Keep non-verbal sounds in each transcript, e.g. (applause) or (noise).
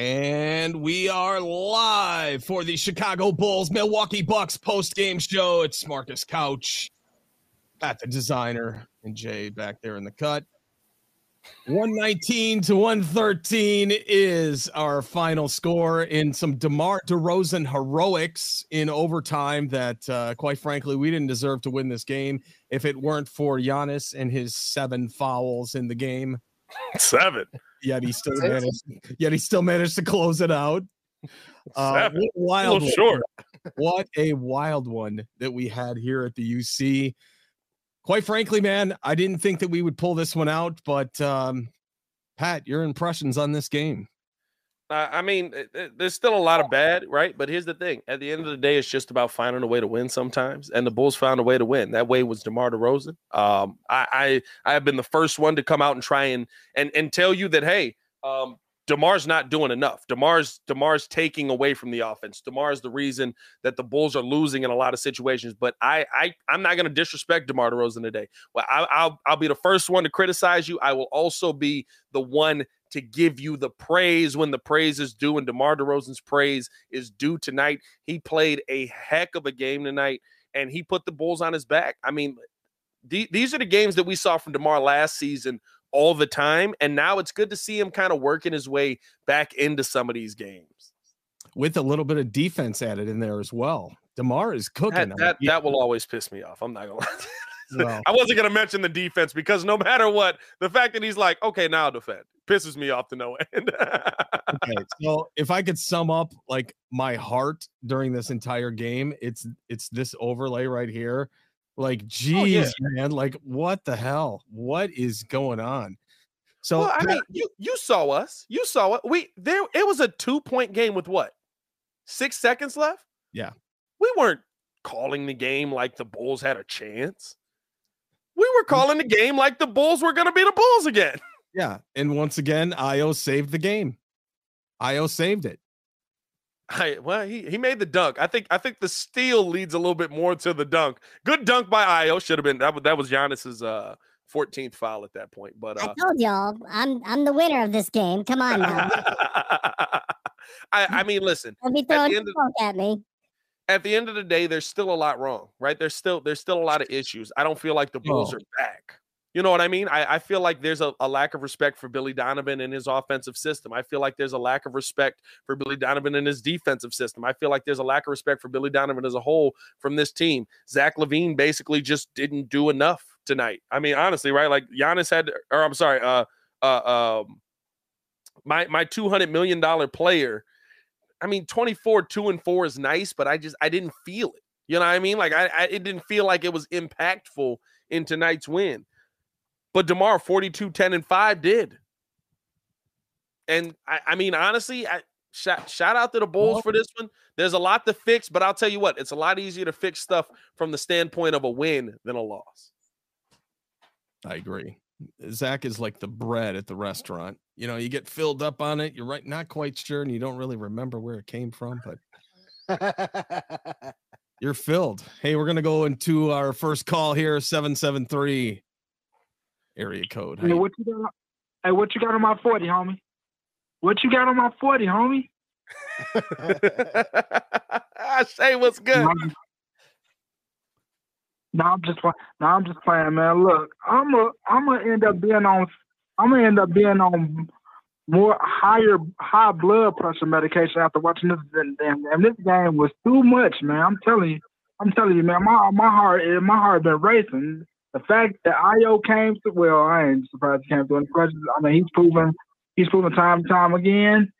And we are live for the Chicago Bulls Milwaukee Bucks post game show. It's Marcus Couch, Pat the designer, and Jay back there in the cut. 119 to 113 is our final score in some DeMar DeRozan heroics in overtime that, uh, quite frankly, we didn't deserve to win this game if it weren't for Giannis and his seven fouls in the game. Seven. Yet he still managed. Yet he still managed to close it out. (laughs) Uh, what a A wild short. What a wild one that we had here at the UC. Quite frankly, man, I didn't think that we would pull this one out, but um, Pat, your impressions on this game? Uh, I mean, th- th- there's still a lot of bad, right? But here's the thing: at the end of the day, it's just about finding a way to win sometimes, and the Bulls found a way to win. That way was DeMar DeRozan. Um, I, I I have been the first one to come out and try and and and tell you that hey, um, DeMar's not doing enough. DeMar's DeMar's taking away from the offense. DeMar's the reason that the Bulls are losing in a lot of situations. But I I I'm not going to disrespect DeMar DeRozan today. Well, I, I'll I'll be the first one to criticize you. I will also be the one to give you the praise when the praise is due, and DeMar DeRozan's praise is due tonight. He played a heck of a game tonight, and he put the Bulls on his back. I mean, the- these are the games that we saw from DeMar last season all the time, and now it's good to see him kind of working his way back into some of these games. With a little bit of defense added in there as well. Demar is cooking. That, that, that will always piss me off. I'm not gonna lie. (laughs) Well, I wasn't gonna mention the defense because no matter what, the fact that he's like, okay, now I'll defend pisses me off to no end. (laughs) okay, so if I could sum up like my heart during this entire game, it's it's this overlay right here. Like, oh, geez, man, like what the hell? What is going on? So well, I mean, you you saw us. You saw it. We there. It was a two point game with what? Six seconds left. Yeah. We weren't calling the game like the Bulls had a chance. We were calling the game like the Bulls were going to be the Bulls again. Yeah, and once again, Ayo saved the game. Ayo saved it. I, well, he, he made the dunk. I think I think the steal leads a little bit more to the dunk. Good dunk by Ayo. Should have been that. Was, that was Giannis's uh 14th foul at that point. But I uh, told y'all, I'm I'm the winner of this game. Come on now. (laughs) I, I mean, listen. Don't be At the throwing end of- at me. at the end of the day, there's still a lot wrong, right? There's still there's still a lot of issues. I don't feel like the Bulls Oh. are back. You know what I mean? I, I feel like there's a, a lack of respect for Billy Donovan and his offensive system. I feel like there's a lack of respect for Billy Donovan and his defensive system. I feel like there's a lack of respect for Billy Donovan as a whole from this team. Zach LaVine basically just didn't do enough tonight. I mean, honestly, right? Like Giannis had, or I'm sorry, uh, uh, um, my my 200 million dollar player. I mean, 24 2 and 4 is nice, but I just I didn't feel it. You know what I mean? Like I, I it didn't feel like it was impactful in tonight's win. But DeMar 42, 10, and 5 did. And I, I mean, honestly, I shout, shout out to the Bulls for this one. There's a lot to fix, but I'll tell you what, it's a lot easier to fix stuff from the standpoint of a win than a loss. I agree. Zach is like the bread at the restaurant. You know, you get filled up on it. You're right, not quite sure, and you don't really remember where it came from, but (laughs) you're filled. Hey, we're gonna go into our first call here, 773 area code. Hey, what you got? Hey, what you got on my 40, homie? What you got on my 40, homie? I (laughs) say what's good. No, I'm just no, I'm just playing, man. Look, I'm a, I'm gonna end up being on, I'm gonna end up being on more higher high blood pressure medication after watching this. And, and, and this game was too much, man. I'm telling you, I'm telling you, man. My my heart, eh, my heart been racing. The fact that Ayo came to, well, I ain't surprised he came through in the clutches. I mean, he's proven, he's proven time and time again.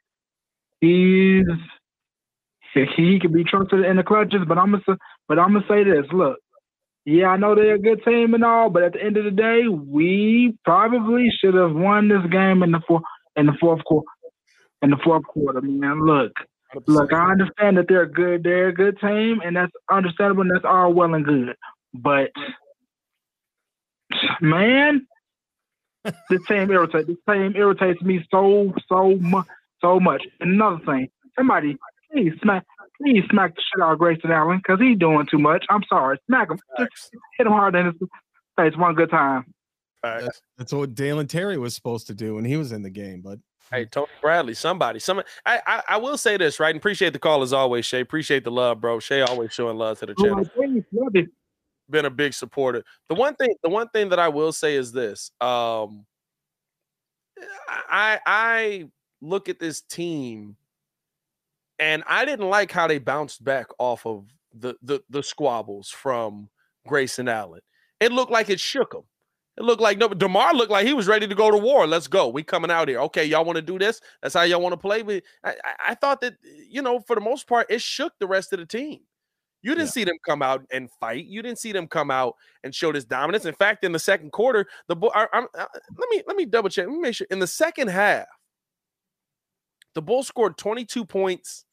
He's he, he can be trusted in the clutches, but I'm gonna but I'm gonna say this. Look, yeah, I know they're a good team and all, but at the end of the day, we probably should have won this game in the fourth in the fourth quarter. In the fourth quarter, man. Look, look, I understand that they're good. They're a good team, and that's understandable. And that's all well and good. But man, (laughs) this team irritates. This team irritates me so so much so much. Another thing, somebody please smack please smack the shit out of Grayson Allen because he's doing too much. I'm sorry. Smack him. Just hit him hard in his face one good time. That's, that's what Dalen Terry was supposed to do when he was in the game, but Hey, Tony Bradley, somebody, some. I, I, I will say this, right? And appreciate the call as always, Shay. Appreciate the love, bro. Shay always showing love to the channel. Oh, Been a big supporter. The one thing, the one thing that I will say is this. Um, I I look at this team and I didn't like how they bounced back off of the the the squabbles from Grayson Allen. It looked like it shook them. It looked like no, Demar looked like he was ready to go to war. Let's go. We coming out here. Okay, y'all want to do this? That's how y'all want to play. But I, I, thought that you know, for the most part, it shook the rest of the team. You didn't yeah. see them come out and fight. You didn't see them come out and show this dominance. In fact, in the second quarter, the boy, I, I, uh, let me let me double check. Let me make sure. In the second half, the Bulls scored 22 points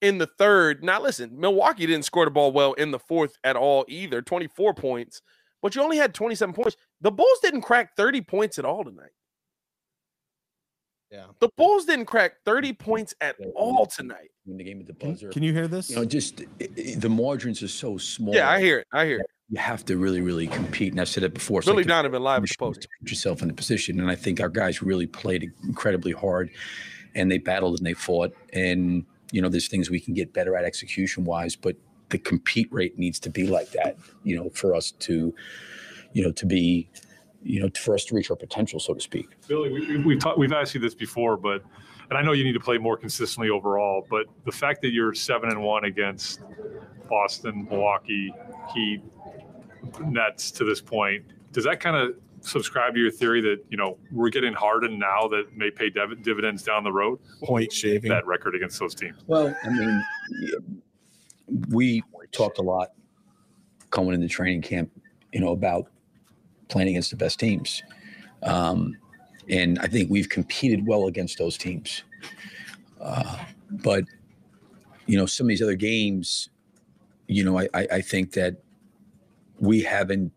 in the third. Now, listen, Milwaukee didn't score the ball well in the fourth at all either, 24 points, but you only had 27 points. The Bulls didn't crack 30 points at all tonight. Yeah. The Bulls didn't crack 30 mm-hmm. points at all tonight. In the game at the buzzer. Can, can you hear this? You know, just it, it, the margins are so small. Yeah, I hear it. I hear it. You have to really, really compete. And I've said it before. Billy like Donovan live at the post. Put yourself in the position. And I think our guys really played incredibly hard and they battled and they fought. And you know, there's things we can get better at execution wise, but the compete rate needs to be like that, you know, for us to, you know, to be, you know, for us to reach our potential, so to speak. Billy, we, have we've, we've asked you this before, but, and I know you need to play more consistently overall, but the fact that you're seven and one against Boston, Milwaukee, Heat, Nets to this point, does that kind of subscribe to your theory that you know we're getting hardened now that may pay div- dividends down the road? Point shaving that record against those teams. Well, I mean, we talked a lot coming into training camp, you know, about playing against the best teams, um, and I think we've competed well against those teams. Uh, but you know, some of these other games, you know, I, I, I think that we haven't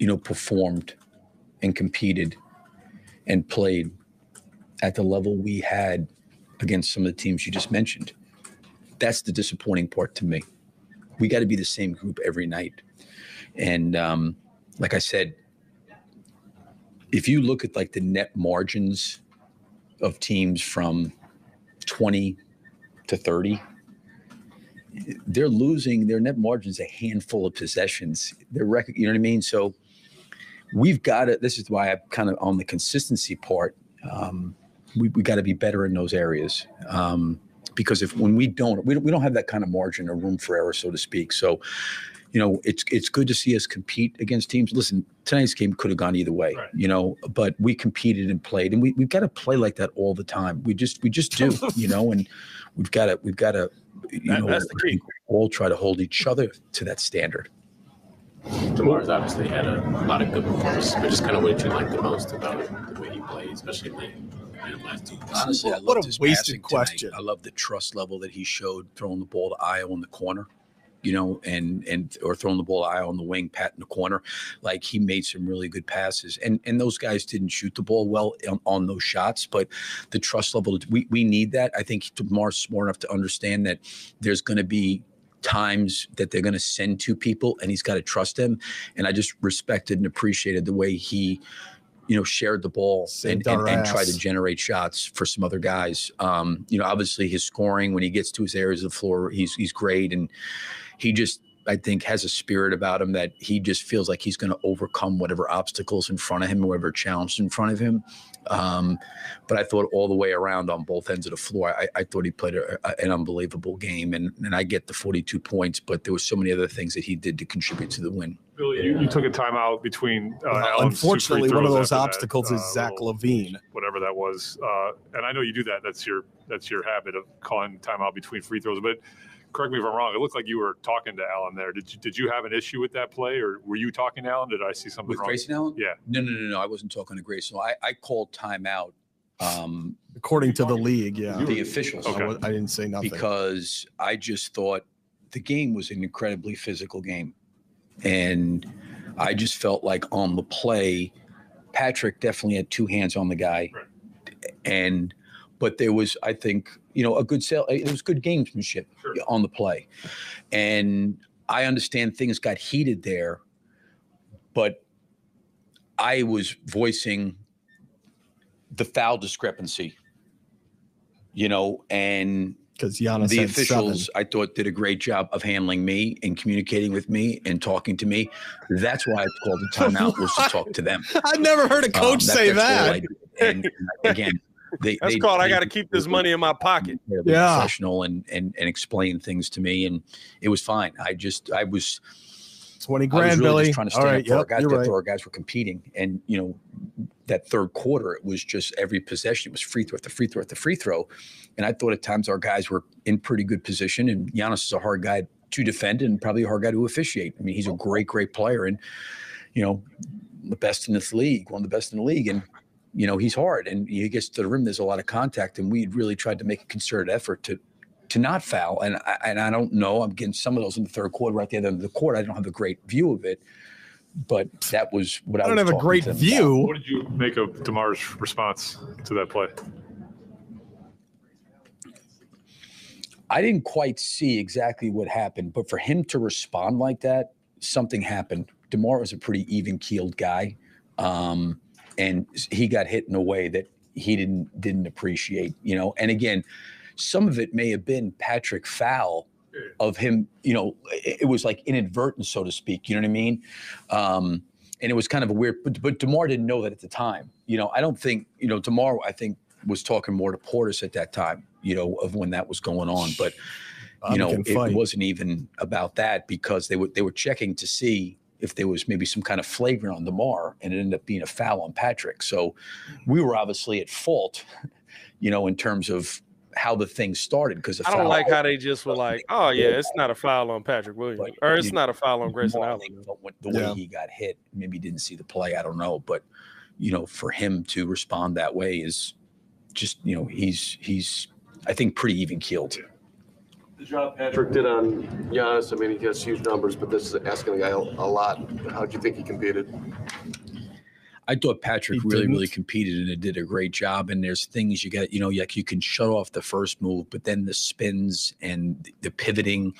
you know, performed and competed and played at the level we had against some of the teams you just mentioned. That's the disappointing part to me. We got to be the same group every night. And um, like I said, if you look at like the net margins of teams from 20 to 30, they're losing their net margins a handful of possessions. They're rec- you know what I mean? So we've got to. This is why I'm kind of on the consistency part. Um, we we got to be better in those areas. Um, because if when we don't, we don't, we don't have that kind of margin or room for error, so to speak. So, you know, it's it's good to see us compete against teams. Listen, tonight's game could have gone either way, right. you know, but we competed and played, and we we've got to play like that all the time. We just we just do, (laughs) you know, and we've got to we've got to you that, know that's the key. all try to hold each other to that standard. Demar's obviously had a lot of good performances, but just kind of what you like the most about the way he played, especially late. in the last two. Honestly, I What loved a his wasted passing question. Tonight. I love the trust level that he showed throwing the ball to Ayo in the corner, you know, and and or throwing the ball to Ayo on the wing, pat in the corner. Like he made some really good passes, and and those guys didn't shoot the ball well on, on those shots, but the trust level we we need that. I think Demar's smart enough to understand that there's going to be times that they're going to send two people and he's got to trust them and i just respected and appreciated the way he you know shared the ball and, and, and tried to generate shots for some other guys. Um you know obviously his scoring when he gets to his areas of the floor he's he's great. And he just I think has a spirit about him that he just feels like he's going to overcome whatever obstacles in front of him, whatever challenge in front of him. Um, but I thought all the way around on both ends of the floor, I, I thought he played a, a- an unbelievable game, and and I get the 42 points, but there was so many other things that he did to contribute to the win. Billy, you, you took a timeout between. Uh, Well, Allen's two free unfortunately, one of those after that, obstacles is uh, Zach LaVine. whatever that was. Uh, and I know you do that. That's your that's your habit of calling timeout between free throws. But correct me if I'm wrong. It looked like you were talking to Allen there. Did you did you have an issue with that play, or were you talking to Allen? Did I see something With wrong? Grayson Allen? Yeah. No, no, no, no. I wasn't talking to Grayson. I, I called timeout. Um, According to the league, yeah. the officials. I wa- I didn't say nothing. because I just thought the game was an incredibly physical game. And I just felt like on the play, Patrick definitely had two hands on the guy. And, but there was, I think, you know, a good sale. It was good gamesmanship on the play. And I understand things got heated there, but I was voicing the foul discrepancy, you know, and because Giannis the officials seven. I thought did a great job of handling me and communicating with me and talking to me. That's why I called the timeout was to talk to them. (laughs) I've never heard a Um, coach that- say that. And again, they That's they, called I got to keep this money in my pocket. Yeah. professional and and and explain things to me, and it was fine. I just I was 20 grand, I was grand, really Billy. just trying to All stand right, up for our guys. right. where our guys were competing, and you know that third quarter, it was just every possession it was free throw after free throw after free throw, and I thought at times our guys were in pretty good position. And Giannis is a hard guy to defend and probably a hard guy to officiate. I mean, he's a great, great player, and you know the best in this league, one of the best in the league, and you know he's hard and he gets to the rim. There's a lot of contact, and we really tried to make a concerted effort to to not foul. And I, and I don't know. I'm getting some of those in the third quarter, right at the end of the court. I don't have a great view of it, but that was what I, I don't was have a great to them view. What did you make of Demar's response to that play? I didn't quite see exactly what happened, but for him to respond like that, something happened. Demar was a pretty even keeled guy, um, and he got hit in a way that he didn't didn't appreciate. You know, and again, some of it may have been Patrick foul of him. You know, it, was like inadvertent, so to speak. You know what I mean? Um, and it was kind of a weird. But, but Demar didn't know that at the time. You know, I don't think you know Demar. I think was talking more to Portis at that time. You know, of when that was going on, but you Bobby know, it fight. wasn't even about that because they were they were checking to see if there was maybe some kind of flagrant on Demar, and it ended up being a foul on Patrick. So mm-hmm. we were obviously at fault, (laughs) you know, in terms of how the thing started because I don't like how they just were like, oh yeah, it's not a foul on Patrick Williams, or it's not a foul on Grayson Allen. the way Yeah. he got hit. Maybe he didn't see the play. I don't know, but you know, for him to respond that way is just you know he's he's I think pretty even keeled. The job Patrick did on Giannis, I mean, he has huge numbers, but this is asking the guy a a lot. How do you think he competed? I thought Patrick He really, really didn't? competed and it did a great job. And there's things you got, you know, like you can shut off the first move, but then the spins and the pivoting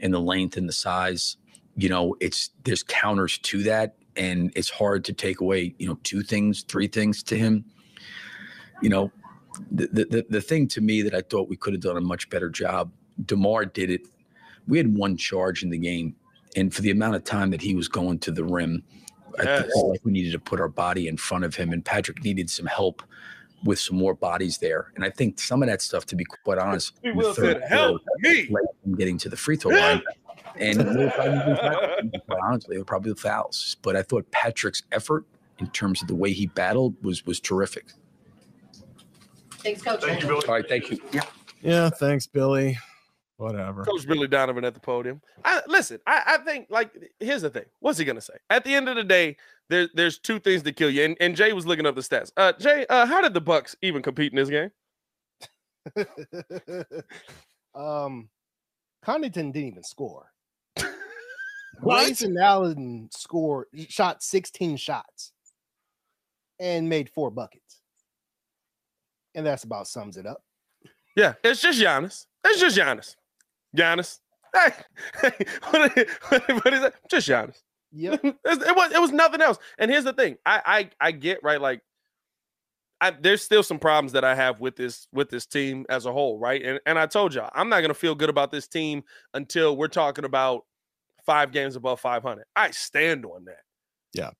and the length and the size, you know, it's there's counters to that. And it's hard to take away, you know, two things, three things to him. You know, the the, the, the thing to me that I thought we could have done a much better job, DeMar did it. We had one charge in the game. And for the amount of time that he was going to the rim, I Yes. felt like we needed to put our body in front of him, and Patrick needed some help with some more bodies there. And I think some of that stuff, to be quite honest, He in will third said, "Help me." led getting to the free throw line. And they were probably (laughs) fouls, honestly, they were probably fouls. But I thought Patrick's effort in terms of the way he battled was was terrific. Thanks, Coach. Thank you, Billy. All right, thank you. Yeah. Yeah, thanks, Billy. Whatever. Coach Billy Donovan at the podium. I, listen, I, I think like here's the thing. What's he gonna say? At the end of the day, there, there's two things to kill you. And, and Jay was looking up the stats. Uh, Jay, uh, how did the Bucks even compete in this game? (laughs) um, Connaughton didn't even score. (laughs) Grayson Allen scored, shot 16 shots and made four buckets. And that's about sums it up. Yeah, it's just Giannis. It's just Giannis. Giannis. Hey, hey what, is, what is that? Just Giannis. Yeah, (laughs) it, it was it was nothing else. And here's the thing: I I I get right. Like, I, there's still some problems that I have with this with this team as a whole, right? And and I told y'all I'm not gonna feel good about this team until we're talking about five games above 500. I stand on that. Yeah.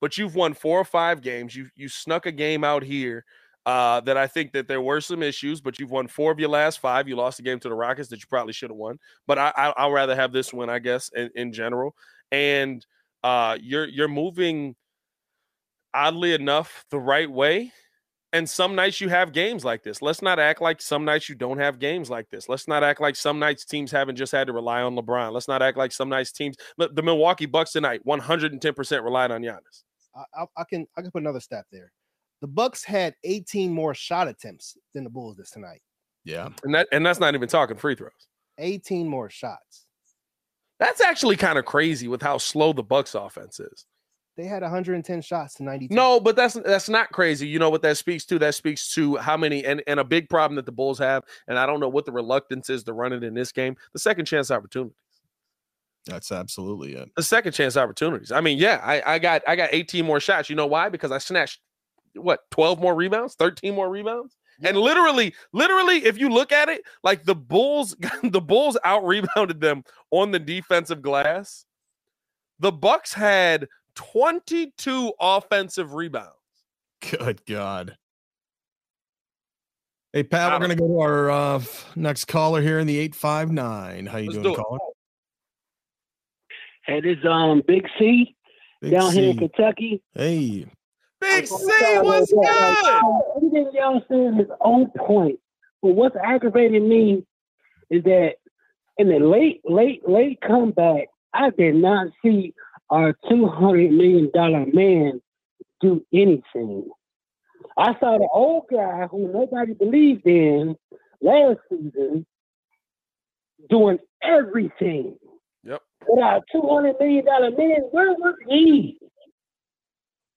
But you've won four or five games. You you snuck a game out here uh, that I think that there were some issues, but you've won four of your last five. You lost the game to the Rockets that you probably should have won, but I, I will rather have this one, I guess, in, in general. And uh, you're you're moving oddly enough the right way. And some nights you have games like this. Let's not act like some nights you don't have games like this. Let's not act like some nights teams haven't just had to rely on LeBron. Let's not act like some nights teams. The Milwaukee Bucks tonight, 110% relied on Giannis. I, I, can I can put another stat there. The Bucks had 18 more shot attempts than the Bulls this tonight. Yeah. And that and that's not even talking free throws. 18 more shots. That's actually kind of crazy with how slow the Bucks offense is. They had 110 shots to 92. No, but that's that's not crazy. You know what that speaks to? That speaks to how many and, and a big problem that the Bulls have, and I don't know what the reluctance is to run it in this game. The second chance opportunities. That's absolutely it. The second chance opportunities. I mean, yeah, I, I got I got 18 more shots. You know why? Because I snatched what 12 more rebounds, 13 more rebounds. Yeah. And literally, literally, if you look at it, like the Bulls, (laughs) the Bulls out rebounded them on the defensive glass. The Bucks had 22 offensive rebounds. Good God. Hey Pat, we're gonna go to our uh, next caller here in the 859. How you Let's doing, do caller? Hey, this um Big C Big down C. here in Kentucky. Hey. Big C, what's good? Everything y'all saying is on point. But what's aggravating me is that in the late, late, late comeback, I did not see our two hundred million dollar man do anything. I saw the old guy who nobody believed in last season doing everything. Yep. But our two hundred million dollar man, where was he?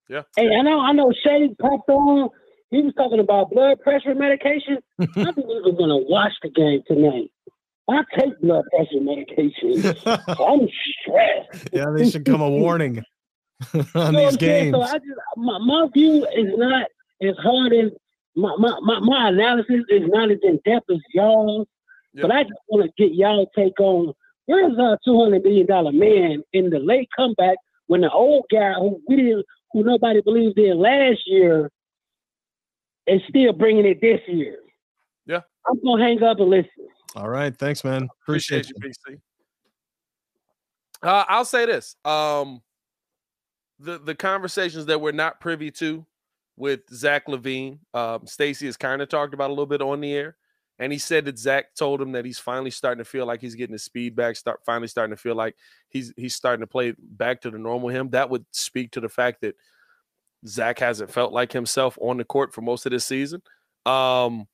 Yeah. Hey, I know, I know. Shady popped on. He was talking about blood pressure medication. (laughs) I think even gonna watch the game tonight. I take blood pressure medication. (laughs) I'm stressed. Yeah, they should come a warning (laughs) on you know these games. So I just my, my view is not as hard as my, my, my, my analysis is not as in depth as y'all. Yep. But I just want to get y'all take on where's our two hundred million dollar man in the late comeback when the old guy who we didn't who nobody believed in last year is still bringing it this year. Yeah. I'm gonna hang up and listen. All right, thanks, man. Appreciate, Appreciate you, BC. Uh, I'll say this: um, the the conversations that we're not privy to with Zach LaVine, um, Stacy has kind of talked about a little bit on the air, and he said that Zach told him that he's finally starting to feel like he's getting his speed back, start finally starting to feel like he's he's starting to play back to the normal him. That would speak to the fact that Zach hasn't felt like himself on the court for most of this season. Um,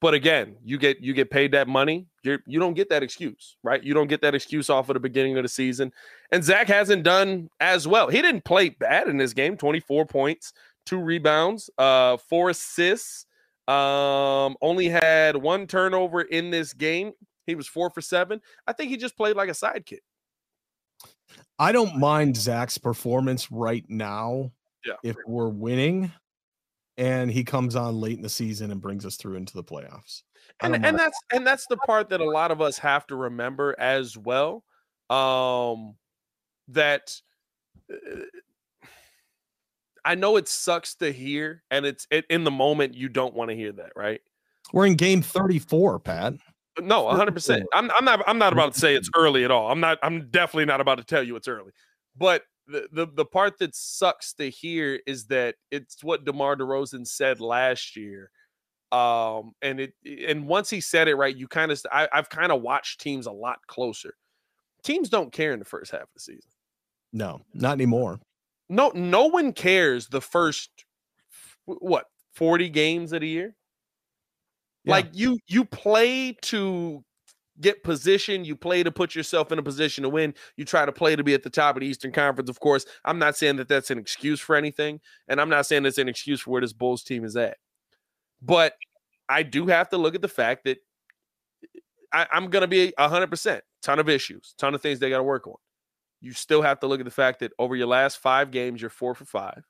but again, you get you get paid that money. You're you don't get that excuse, right? You don't get that excuse off of the beginning of the season. And Zach hasn't done as well. He didn't play bad in this game. 24 points, two rebounds, uh, four assists. Um, only had one turnover in this game. He was four for seven. I think he just played like a sidekick. I don't mind Zach's performance right now. Yeah. If we're winning, and he comes on late in the season and brings us through into the playoffs. And and that's and that's the part that a lot of us have to remember as well. Um that uh, I know it sucks to hear and it's it, in the moment you don't want to hear that, right? We're in game 34, Pat. No, 100%. I'm I'm not I'm not about to say it's (laughs) early at all. I'm not I'm definitely not about to tell you it's early. But the, the the part that sucks to hear is that it's what DeMar DeRozan said last year Um, and it and once he said it right, you kind of I've kind of watched teams a lot closer. Teams don't care in the first half of the season. No, not anymore. No, no one cares the first what 40 games of the year. Yeah. Like you you play to get position, you play to put yourself in a position to win. You try to play to be at the top of the Eastern Conference. Of course, I'm not saying that that's an excuse for anything, and I'm not saying it's an excuse for where this Bulls team is at. But I do have to look at the fact that I, am going to be 100%, ton of issues, ton of things they got to work on. You still have to look at the fact that over your last five games, you're four for five.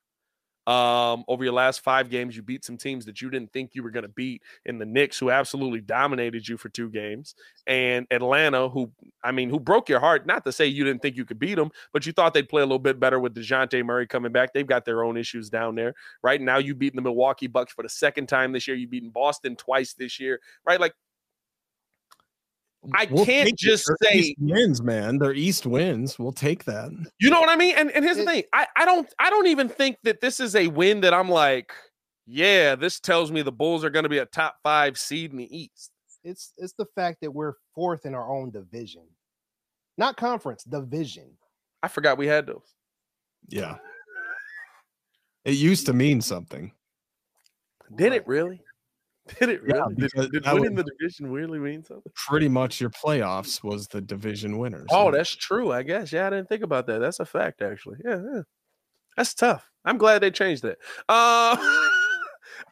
Um, over your last five games, you beat some teams that you didn't think you were going to beat in the Knicks, who absolutely dominated you for two games, and Atlanta, who I mean, who broke your heart. Not to say you didn't think you could beat them, but you thought they'd play a little bit better with Dejounte Murray coming back. They've got their own issues down there, right? Now you beat the Milwaukee Bucks for the second time this year. You've beaten Boston twice this year, right? Like I we'll can't just say East wins, man. They're East wins. We'll take that. You know what I mean? And and here's the thing. I, I don't I don't even think that this is a win that I'm like, yeah, this tells me the Bulls are going to be a top five seed in the East. It's it's the fact that we're fourth in our own division. Not conference, division. I forgot we had those. Yeah. It used to mean something. Did it really? Did it really? Yeah, did, did winning the division really mean something? Pretty much your playoffs was the division winners. Oh, that's true. I guess. Yeah, I didn't think about that. That's a fact, actually. Yeah, yeah. That's tough. I'm glad they changed (laughs) that. Uh,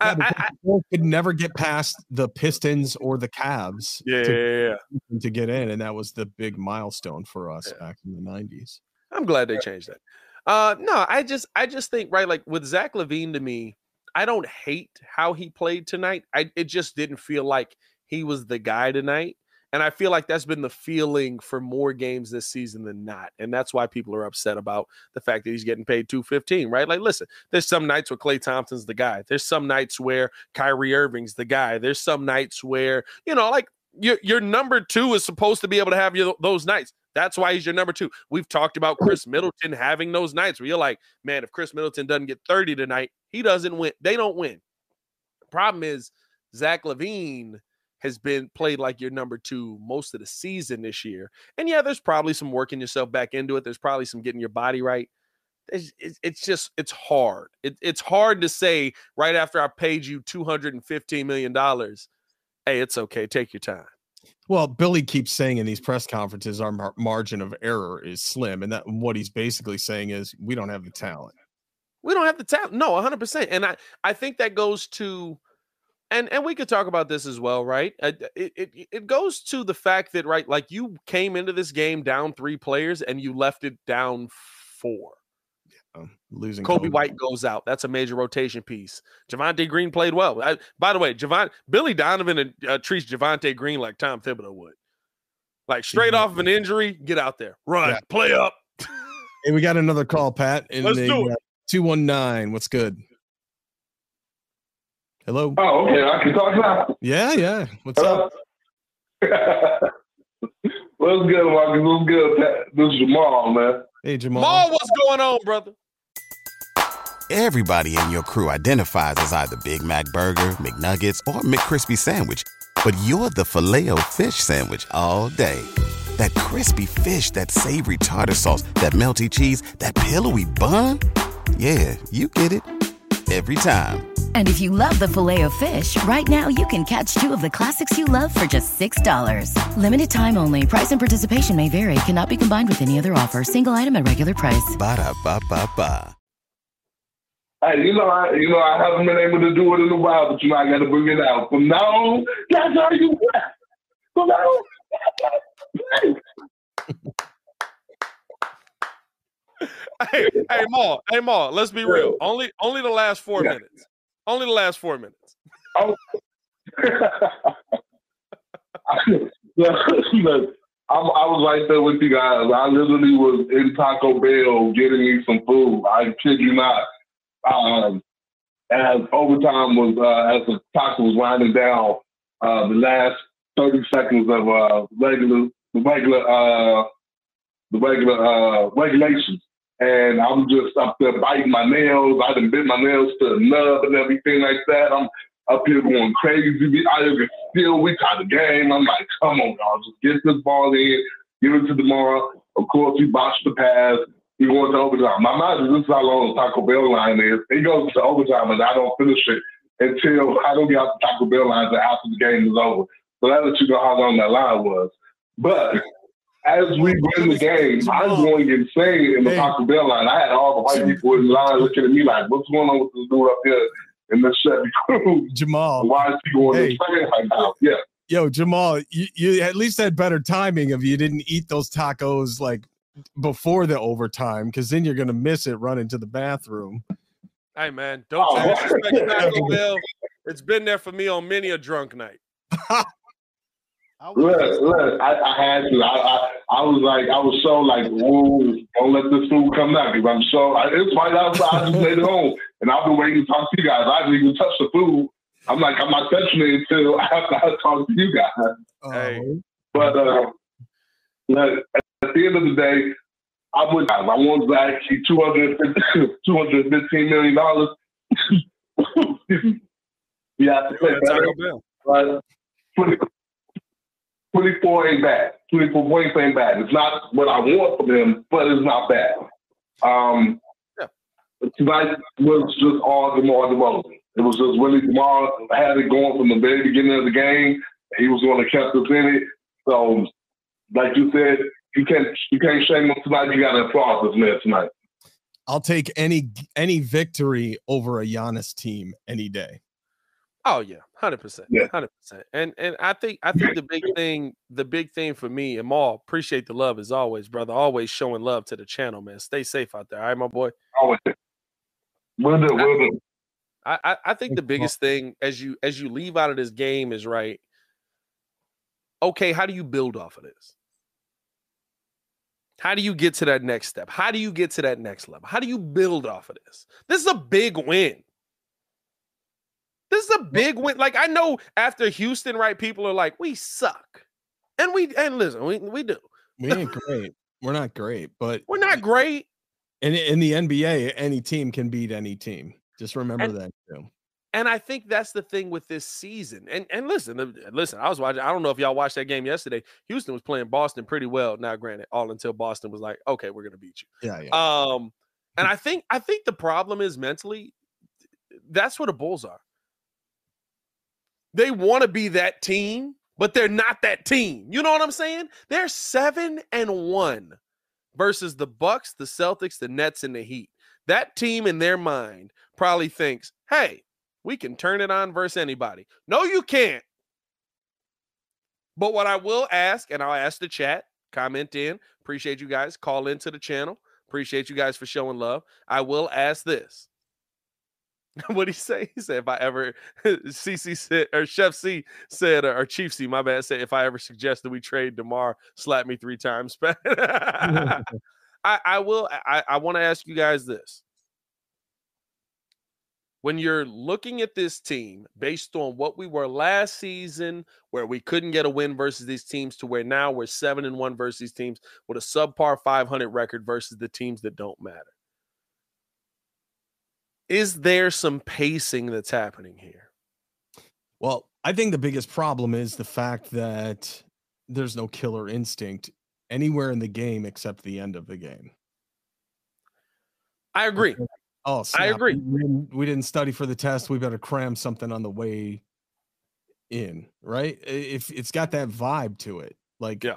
yeah, I, I, could never get past the Pistons or the Cavs. Yeah, to, yeah, yeah, to get in, and that was the big milestone for us back in the '90s. I'm glad they changed that. Uh, no, I just, I just think right, like with Zach LaVine to me, I don't hate how he played tonight. I it just didn't feel like he was the guy tonight. And I feel like that's been the feeling for more games this season than not. And that's why people are upset about the fact that he's getting paid 215, right? Like, listen, there's some nights where Klay Thompson's the guy. There's some nights where Kyrie Irving's the guy. There's some nights where, you know, like your your number two is supposed to be able to have your, those nights. That's why he's your number two. We've talked about Khris Middleton having those nights where you're like, man, if Khris Middleton doesn't get 30 tonight, he doesn't win. They don't win. Problem is, Zach LaVine has been played like your number two most of the season this year. And yeah, there's probably some working yourself back into it. There's probably some getting your body right. It's, it's just it's hard. It, it's hard to say right after I paid you 215 million dollars. Hey, it's okay. Take your time. Well, Billy keeps saying in these press conferences our mar- margin of error is slim, and that what he's basically saying is we don't have the talent. We don't have the talent. No, 100%. And I I think that goes to and and we could talk about this as well, right? Uh, it, it it goes to the fact that right like you came into this game down 3 players and you left it down 4 losing Coby, Coby, White goes out. That's a major rotation piece. Javonte Green played well. I, by the way, Javon Billy Donovan uh, treats Javonte Green like Tom Thibodeau would. Like straight off of an injury, get out there, run, yeah. play up. hey, we got another call, Pat. In Let's the, do it. Uh, 219. What's good? Hello. Oh, okay. I can talk now. Yeah, yeah. What's up? (laughs) What's good, Marcus? What's good, Pat? This is Jamal, man. Hey, Jamal. Jamal, what's going on, brother? Everybody in your crew identifies as either Big Mac Burger, McNuggets, or McCrispy Sandwich. But you're the filet fish Sandwich all day. That crispy fish, that savory tartar sauce, that melty cheese, that pillowy bun. Yeah, you get it. Every time. And if you love the filet of fish, right now you can catch two of the classics you love for just $6. Limited time only. Price and participation may vary. Cannot be combined with any other offer. Single item at regular price. Ba da ba ba ba. Hey, you know, I, you know, I haven't been able to do it in a while, but you know, I got to bring it out. From now on, that's how you rap. From now on, (laughs) hey, hey, Ma, hey, Ma, let's be real. Only, only the last four yeah. minutes. Only the last four minutes. Oh. (laughs) Look, I'm, I was right there with you guys. I literally was in Taco Bell getting me some food. I kid you not um, as overtime was uh, as the clock was winding down, uh, the last thirty seconds of uh, regular the regular uh, the regular uh, regulations. And I'm just up there biting my nails. I done bit my nails to the nub and everything like that. I'm up here going crazy. I here still, we tied the game. I'm like, come on, y'all, just get this ball in, give it to tomorrow. Of course, we botched the pass. He going to overtime. My mind is this is how long the Taco Bell line is. It goes to overtime, and I don't finish it until I don't get out the Taco Bell line until after the game is over. So that lets you know how long that line was. But as we win the game, I'm going insane in the Taco Bell line. I had all the white people in line looking at me like, what's going on with this dude up here in this Chevy crew? Jamal. Why is he going Hey. insane right now? Yeah. Yo, Jamal, you, you at least had better timing if you didn't eat those tacos like before the overtime, because then you're gonna miss it running to the bathroom. Hey man, don't Oh, disrespect (laughs) Taco Bell. It's been there for me on many a drunk night. (laughs) Look, look, I, I had to. I, I, I was like, I was so like, whoa, don't let this food come out because I'm so. I, it's right outside. I just made it home, and I've been waiting to talk to you guys. I didn't even touch the food. I'm like, I'm not touching it until (laughs) after I talk to you guys. Hey, But uh, look, at the end of the day, I would. I want Zach. He 250 (laughs) 215 million dollars. (laughs) yeah, Taco Bell. but 20, 24 ain't bad. 24 points ain't bad. It's not what I want from him, but it's not bad. Um, Tonight was just all DeMar DeRozan. It was just really DeMar had it going from the very beginning of the game. He was going to kept us in it. So, like you said, you can't you can't shame him tonight. You got to applaud this man tonight. I'll take any any victory over a Giannis team any day. Oh yeah, hundred percent, hundred percent. And and I think I think the big thing, the big thing for me and Maul, appreciate the love as always, brother. Always showing love to the channel, man. Stay safe out there. All right, my boy. Always. Will do, will do. I, I, I think the biggest thing as you as you leave out of this game is right. Okay, how do you build off of this? How do you get to that next step? How do you get to that next level? How do you build off of this? This is a big win. This is a big win. Like I know after Houston, right? People are like, we suck. And we and listen, we, we do. We ain't great. We're not great, but We're not great. in in the NBA, any team can beat any team. Just remember And- that too. And I think that's the thing with this season. And and listen, listen, I was watching. I don't know if y'all watched that game yesterday. Houston was playing Boston pretty well. Now, granted, all until Boston was like, okay, we're gonna beat you. Yeah, yeah. Um, and (laughs) I think I think the problem is mentally, that's what the Bulls are. They want to be that team, but they're not that team. You know what I'm saying? They're seven and one versus the Bucks, the Celtics, the Nets, and the Heat. That team in their mind probably thinks, hey, we can turn it on versus anybody. No, you can't. But what I will ask, and I'll ask the chat, comment in. Appreciate you guys. Call into the channel. Appreciate you guys for showing love. I will ask this. (laughs) what did he say? He said, if I ever, (laughs) CC said, or Chef C said, or Chief C, my bad, said, if I ever suggest that we trade DeMar, slap me three times. (laughs) I, I will, I, I want to ask you guys this. When you're looking at this team based on what we were last season, where we couldn't get a win versus these teams, to where now we're seven and one versus these teams with a subpar 500 record versus the teams that don't matter. Is there some pacing that's happening here? Well, I think the biggest problem is the fact that there's no killer instinct anywhere in the game except the end of the game. I agree. Oh, I agree. We didn't, we didn't study for the test. We better cram something on the way in, right? If it's got that vibe to it, like yeah,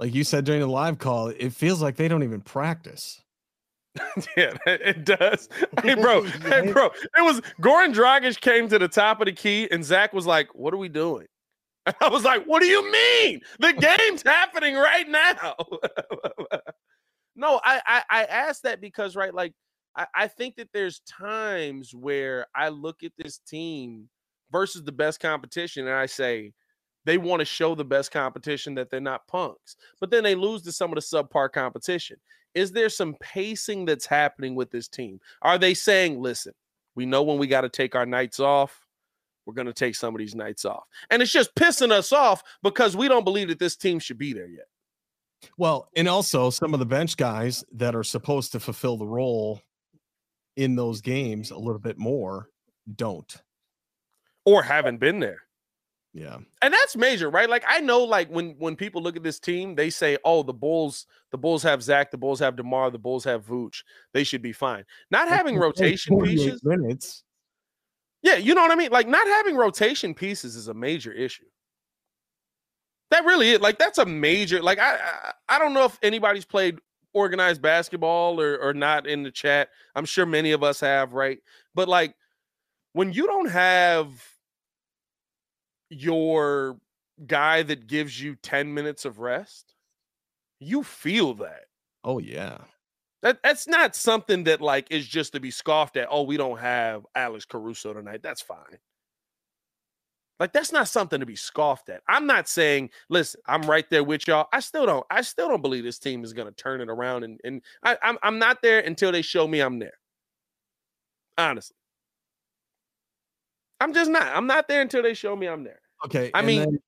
like you said during the live call, it feels like they don't even practice. (laughs) yeah, it does. Hey, bro. (laughs) Hey, bro. It was Goran Dragic came to the top of the key, and Zach was like, "What are we doing?" (laughs) And I was like, "What do you mean? The game's happening right now." no, I, I I asked that because right, like I, I think that there's times where I look at this team versus the best competition, and I say they want to show the best competition that they're not punks, but then they lose to some of the subpar competition. Is there some pacing that's happening with this team? Are they saying, listen, we know when we got to take our nights off, we're going to take some of these nights off. And it's just pissing us off because we don't believe that this team should be there yet. Well, and also some of the bench guys that are supposed to fulfill the role in those games a little bit more don't. or haven't been there. Yeah. And that's major, right? Like I know like when when people look at this team, they say, "Oh, the Bulls, the Bulls have Zach, the Bulls have DeMar, the Bulls have Vooch. They should be fine." Not having rotation pieces. Minutes. Yeah, you know what I mean? Like not having rotation pieces is a major issue. That really is like that's a major like I I, I don't know if anybody's played organized basketball or or not in the chat. I'm sure many of us have, right? But like when you don't have your guy that gives you 10 minutes of rest, you feel that. Oh yeah. That that's not something that like is just to be scoffed at. Oh, we don't have Alex Caruso tonight. That's fine. Like that's not something to be scoffed at. I'm not saying, listen, I'm right there with y'all. I still don't, I still don't believe this team is gonna turn it around. And and I, I'm I'm not there until they show me I'm there. Honestly. I'm just not. I'm not there until they show me I'm there. Okay. I mean, then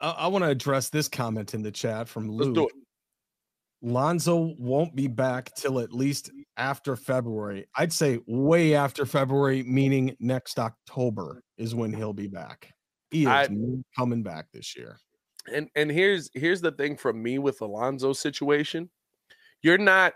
I, I want to address this comment in the chat from Lou. let's do it. Lonzo won't be back till at least after February. I'd say way after February, meaning next October is when he'll be back. He is I- coming back this year. and and here's here's the thing from me with Alonzo situation. You're not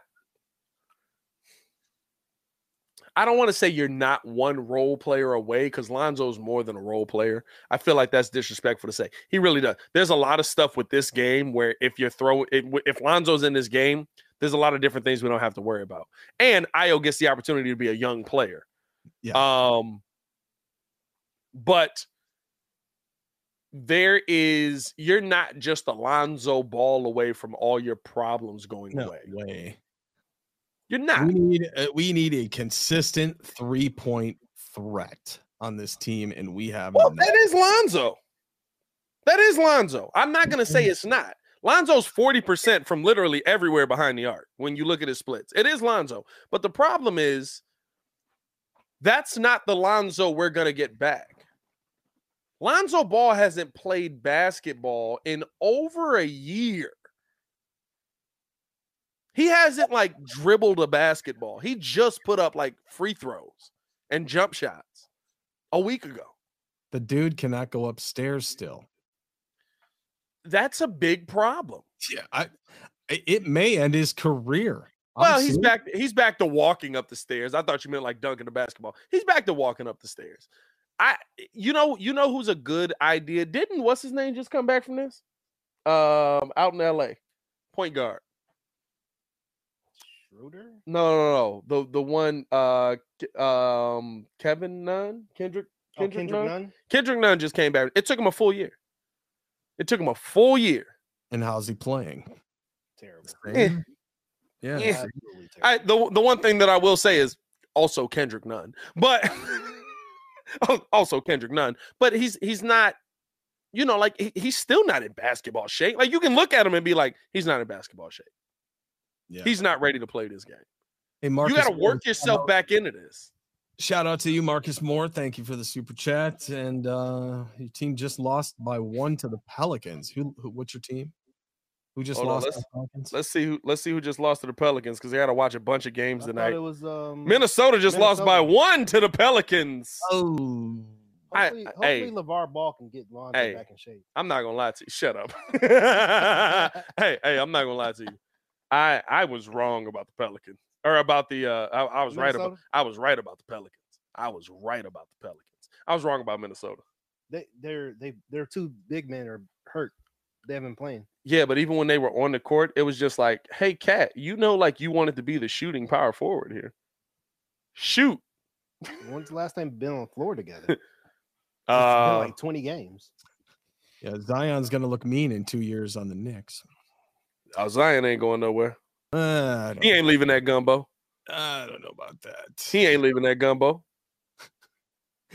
I don't want to say you're not one role player away because Lonzo's more than a role player. I feel like that's disrespectful to say. He really does. There's a lot of stuff with this game where if you're throwing, if, if Lonzo's in this game, there's a lot of different things we don't have to worry about. And Ayo gets the opportunity to be a young player. Yeah. Um, but there is you're not just Alonzo ball away from all your problems going No away. way. You're not. We need uh, we need a consistent three point threat on this team, and we have Well, that is Lonzo. That is Lonzo. I'm not gonna say it's not. Lonzo's 40% from literally everywhere behind the arc when you look at his splits. It is Lonzo. But the problem is that's not the Lonzo we're gonna get back. Lonzo Ball hasn't played basketball in over a year. He hasn't like dribbled a basketball. He just put up like free throws and jump shots a week ago. the dude cannot go upstairs still. That's a big problem. Yeah, I it may end his career. Well, he's back. He's back to walking up the stairs. I thought you meant like dunking the basketball. He's back to walking up the stairs. I, you know, you know who's a good idea? Didn't what's his name just come back from this? Um, out in L.A. Point guard. Schroeder? No, no, no, the the one, uh, um, Kevin Nunn, Kendrick, Oh, Kendrick, Kendrick Nunn? Nunn? Kendrick Nunn just came back. It took him a full year. It took him a full year. And how's he playing? Terrible. Eh. Yeah. Yeah. Terrible. I the the one thing that I will say is also Kendrick Nunn, but (laughs) also Kendrick Nunn, but he's he's not, you know, like he- he's still not in basketball shape. Like you can look at him and be like, he's not in basketball shape. Yeah. He's not ready to play this game. Hey, Marcus you got to work yourself back into this. Shout out to you, Marcus Moore. Thank you for the super chat. And uh your team just lost by one to the Pelicans. Who, who what's your team? Who just Hold lost to let's, the Pelicans? let's see who let's see who just lost to the Pelicans because they had to watch a bunch of games I tonight. it was um, Minnesota just lost by one to the Pelicans. Oh, I- Hopefully, hey. hopefully LeVar Ball can get Lonzo Hey. back in shape. I'm not gonna lie to you. Shut up. (laughs) (laughs) hey, hey, I'm not gonna lie to you. I I was wrong about the Pelicans or about the uh I, I was right about Minnesota? I was right about the Pelicans. I was right about the Pelicans. I was wrong about Minnesota. They they're they their two big men are hurt. They haven't been playing. Yeah, but even when they were on the court, it was just like, hey, KAT, you know, like you wanted to be the shooting power forward here. Shoot. When's the last time been on the floor together? (laughs) It's Uh, been like 20 games. Yeah, Zion's gonna look mean in two years on the Knicks. Oh, Zion ain't going nowhere. Uh, He ain't leaving that gumbo. I don't know about that. He ain't leaving that gumbo.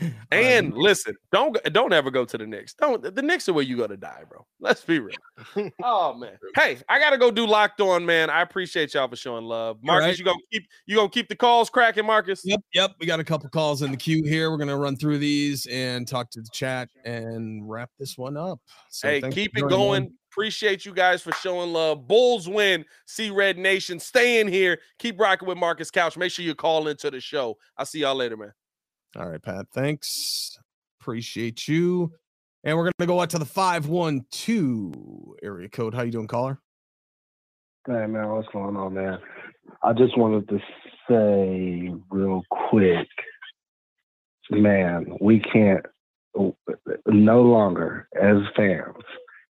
(laughs) And listen, don't don't ever go to the Knicks. Don't the Knicks are where you go to die, bro. Let's be real. (laughs) oh man. Hey, I gotta go do locked on, man. I appreciate y'all for showing love. Marcus, right. you gonna keep you gonna keep the calls cracking, Marcus? Yep, yep. We got a couple calls in the queue here. We're gonna run through these and talk to the chat and wrap this one up. So hey, keep it going. in. Going. Appreciate you guys for showing love. Bulls win. See Red Nation. Stay in here. Keep rocking with Marcus Couch. Make sure you call into the show. I'll see y'all later, man. All right, Pat. Thanks. Appreciate you. And we're gonna go out to the 512 area code. How you doing, caller? Hey man, what's going on, man? I just wanted to say real quick, man, we can't no longer as fans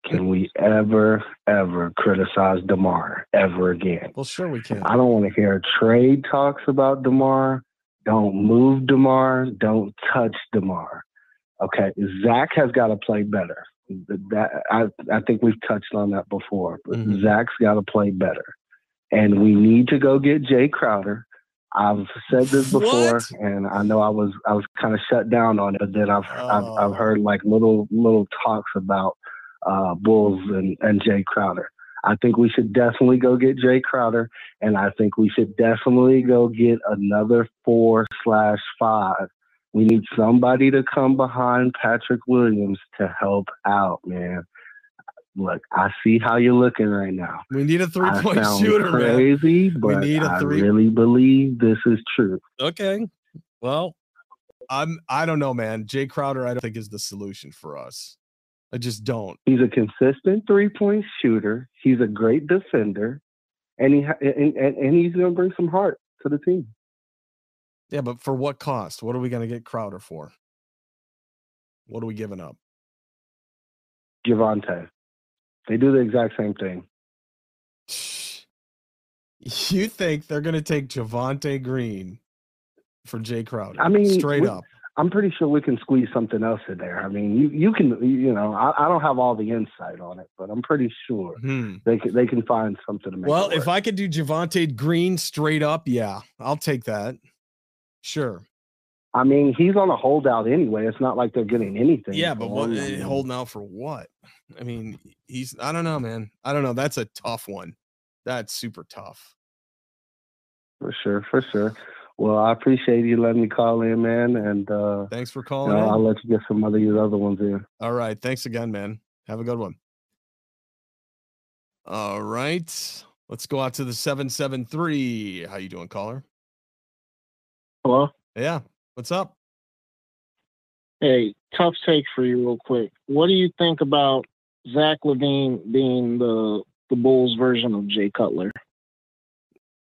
can we ever ever criticize DeMar ever again. Well, sure we can. I don't want to hear trade talks about DeMar. Don't move DeMar. Don't touch DeMar. Okay, Zach has got to play better. That I I think we've touched on that before. But mm-hmm. Zach's got to play better, and we need to go get Jay Crowder. I've said this before, What? and I know I was I was kind of shut down on it, but then I've I've, I've oh. heard like little little talks about uh, Bulls and, and Jay Crowder. I think we should definitely go get Jay Crowder, and I think we should definitely go get another four slash five. We need somebody to come behind Patrick Williams to help out, man. Look, I see how you're looking right now. We need a three-point sound shooter, man. crazy, We but need a I three- really believe this is true. Okay. Well, I'm I don't know, man. Jay Crowder, I don't think is the solution for us. I just don't. He's a consistent three point shooter. He's a great defender, and he ha- and, and, and he's going to bring some heart to the team. Yeah, but for what cost? What are we gonna get Crowder for? What are we giving up? Javonte, they do the exact same thing. You think they're gonna take Javonte Green for Jay Crowder? I mean, straight we- up. I'm pretty sure we can squeeze something else in there. I mean, you you can you know I, I don't have all the insight on it, but I'm pretty sure Hmm. they can they can find something to make. Well, if I could do Javonte Green straight up, yeah, I'll take that. Sure. I mean, he's on a holdout anyway. It's not like they're getting anything. Yeah, but what eh, holding out for what? I mean, he's I don't know, man. I don't know. That's a tough one. That's super tough. For sure, for sure. Well, I appreciate you letting me call in, man, and uh, Thanks for you calling. know, in. I'll let you get some of these other ones in. All right. Thanks again, man. Have a good one. All right. Let's go out to the 773. How you doing, caller? Hello. Yeah. What's up? Hey, tough take for you, real quick. What do you think about Zach LaVine being the the Bulls version of Jay Cutler?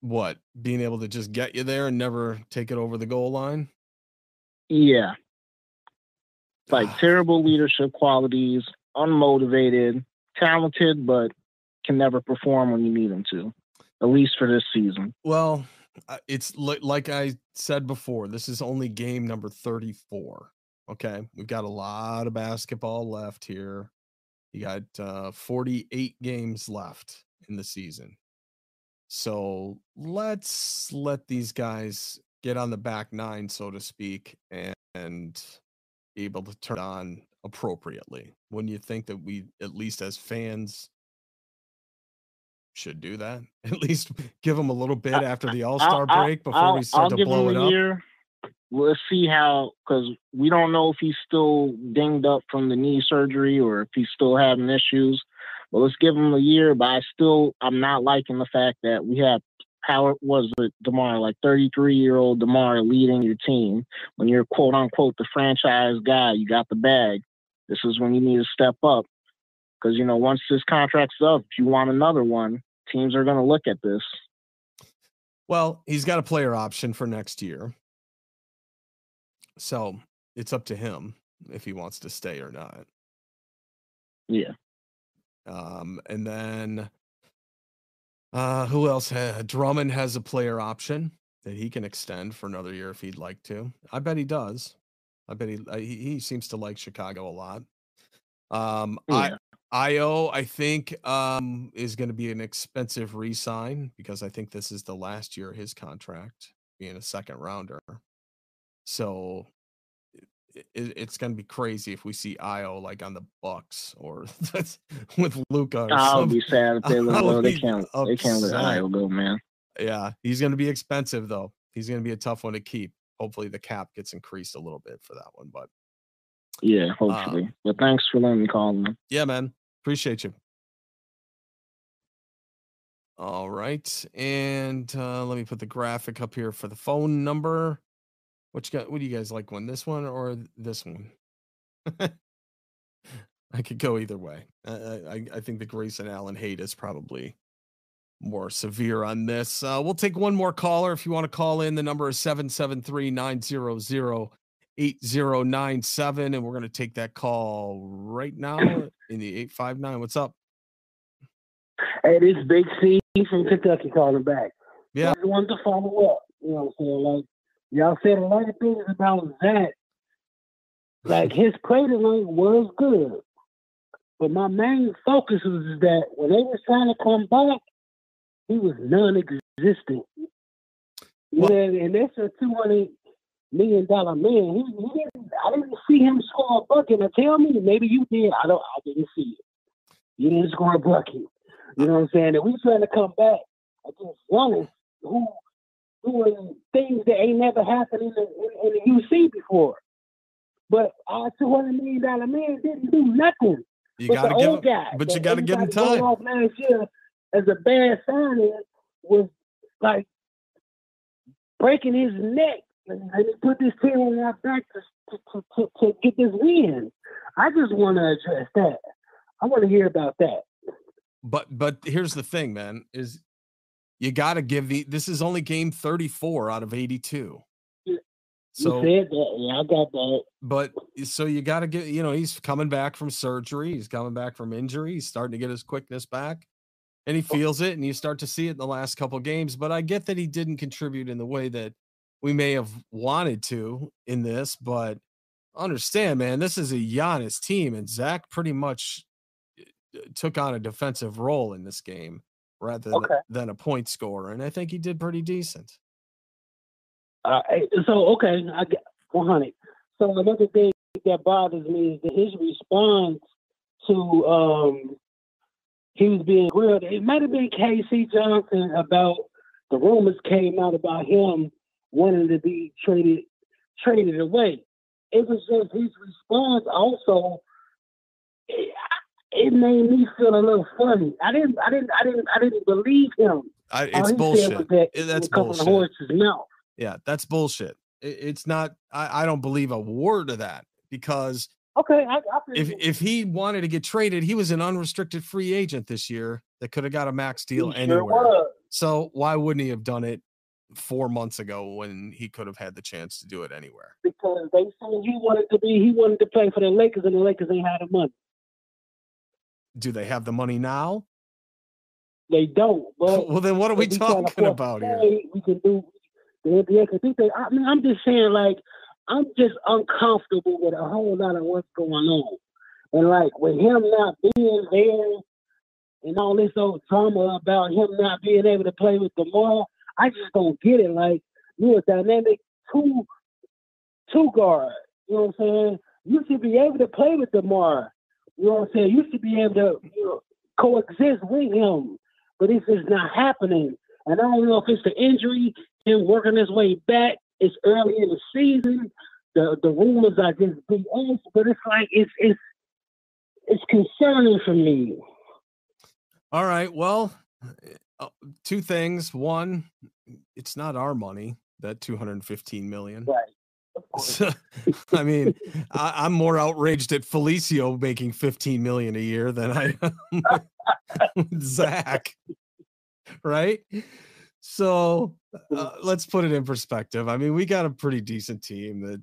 What? Being able to just get you there and never take it over the goal line? Yeah. Like terrible leadership qualities, unmotivated, talented, but can never perform when you need them to. At least for this season. Well, it's li- like I said before, this is only game number 34. Okay. We've got a lot of basketball left here. You got uh, 48 games left in the season. So let's let these guys get on the back nine, so to speak, and, and be able to turn it on appropriately. When you think that we, at least as fans, should do that. (laughs) At least give them a little bit after the All Star break before I'll- we start I'll to blow it up. Year. Let's see how, because we don't know if he's still dinged up from the knee surgery or if he's still having issues. But let's give him a year. But I still, I'm not liking the fact that we have how was it DeMar, like 33 year old DeMar leading your team when you're quote unquote the franchise guy. You got the bag. This is when you need to step up because you know once this contract's up, if you want another one, teams are going to look at this. Well, he's got a player option for next year. So it's up to him if he wants to stay or not. Yeah. Um, and then uh, who else? Drummond has a player option that he can extend for another year if he'd like to. I bet he does. I bet he uh, he, he seems to like Chicago a lot. Um, Yeah. I Ayo I think um is going to be an expensive re-sign because I think this is the last year of his contract being a second rounder. So it, it's going to be crazy if we see Ayo like on the Bucks or (laughs) that's with Luka. I'll be sad if they (laughs) let go. They can't. They can't let upset. Ayo go, man. Yeah, he's going to be expensive though. He's going to be a tough one to keep. Hopefully, the cap gets increased a little bit for that one. But Yeah, hopefully. but thanks for letting me call, man. yeah, man, appreciate you. All right, and uh, let me put the graphic up here for the phone number. What you got? What do you guys like? One, this one or this one? (laughs) I could go either way. I, I, I think the Grayson Allen hate is probably more severe on this. Uh, we'll take one more caller. If you want to call in, the number is 773 900 8097. And we're going to take that call right now in the 859. What's up? Hey, this is Big C from Kentucky calling back. Yeah. I wanted to follow up. You know what I'm saying? Like, y'all said a lot of things about Zach. Like, his play tonight was good. But my main focus was that when they were trying to come back, he was non-existent. Yeah, and that's a two hundred million dollar man. He, he didn't, I didn't see him score a bucket. Now tell me, maybe you did. I don't. I didn't see it. You didn't score a bucket. You know what I'm saying? And we trying to come back against Giannis, who doing things that ain't never happened in the in, in the UC before. But our two hundred million dollar man didn't do nothing. You got to give guy but you got to give him time. Off last year as a bad signing was like breaking his neck, and he put this team on our back to, to, to, to get this win. I just want to address that. I want to hear about that. But but here's the thing, man, is you got to give the this is only game 34 out of 82. So that. Yeah, I got that. but so you got to get you know he's coming back from surgery he's coming back from injury he's starting to get his quickness back and he feels it and you start to see it in the last couple games but i get that he didn't contribute in the way that we may have wanted to in this but understand man this is a Giannis team and Zach pretty much uh, took on a defensive role in this game rather Okay. than a point scorer and i think he did pretty decent Uh, eh, so okay, I get 100. So another thing that bothers me is that his response to um he was being grilled. It might have been K.C. Johnson about the rumors came out about him wanting to be traded traded away. It was just his response also. It, made me feel a little funny. I didn't, I didn't, I didn't, I didn't believe him. I, it's bullshit that it that's bullshit horse's mouth. Yeah, that's bullshit. It, it's not. I, I don't believe a word of that because Okay, I, I if if he wanted to get traded, he was an unrestricted free agent this year that could have got a max deal He anywhere. was. So why wouldn't he have done it four months ago when he could have had the chance to do it anywhere? because they said he wanted to be he wanted to play for the Lakers and the Lakers ain't had the money. Do they have the money now? They don't. (laughs) But Well, then what are we if we tryna talking about here? We can do the NBA can do. I mean, I'm just saying, like, I'm just uncomfortable with a whole lot of what's going on, and like with him not being there, and all this old drama about him not being able to play with DeMar. I just don't get it. Like, you're a dynamic two two guard. You know what I'm saying? You should be able to play with DeMar. You know what I'm saying? You should be able to you know, coexist with him. But it's just not happening. And I don't know if it's the injury, him working his way back. It's early in the season. The the rumors are just BS, but it's like it's it's it's concerning for me. All right. Well, uh, two things. One, it's not our money. That 215 million. Right. So, I mean, I, I'm more outraged at Felicio making 15 million a year than I am Zach. Right. So uh, let's put it in perspective. I mean, we got a pretty decent team that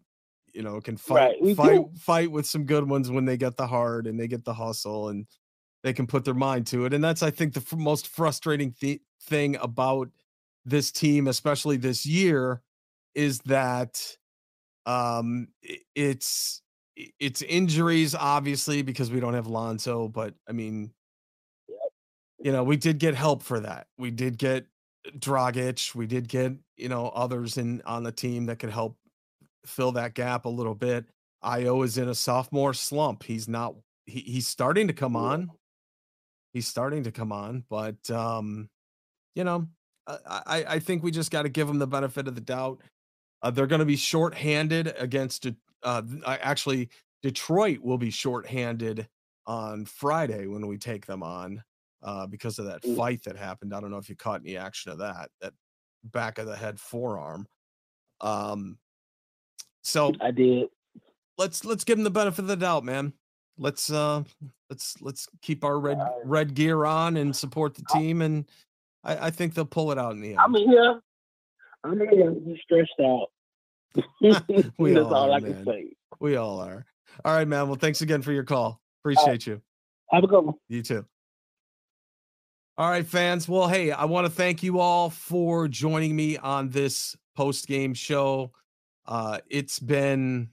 you know can fight Right, fight do. fight with some good ones when they get the hard and they get the hustle and they can put their mind to it. And that's I think the fr- most frustrating th- thing about this team, especially this year, is that um it's it's injuries obviously because we don't have Lonzo, but I mean you know, we did get help for that. We did get Dragic, we did get, you know, others in on the team that could help fill that gap a little bit. Ayo is in a sophomore slump. He's not he, he's starting to come on. He's starting to come on, but um you know, I I, I think we just got to give him the benefit of the doubt. Uh, they're going to be shorthanded against uh actually Detroit will be shorthanded on Friday when we take them on uh because of that fight that happened. I don't know if you caught any action of that. That back of the head forearm. Um so I did. let's let's give him the benefit of the doubt, man. Let's uh let's let's keep our red red gear on and support the team, and I, I think they'll pull it out in the end. I'm here. I'm. You stressed out. (laughs) We (laughs) That's all are, I man. can say. We all are. All right, man. Well, thanks again for your call. Appreciate you. Have a good one. You too. All right, fans. Well, hey, I want to thank you all for joining me on this post game show. Uh, it's been,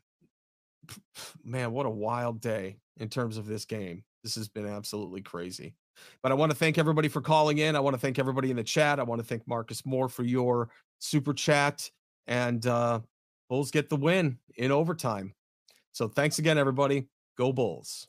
man, what a wild day in terms of this game. This has been absolutely crazy. But I want to thank everybody for calling in. I want to thank everybody in the chat. I want to thank Marcus Moore for your super chat. And uh, Bulls get the win in overtime. So thanks again, everybody. Go Bulls.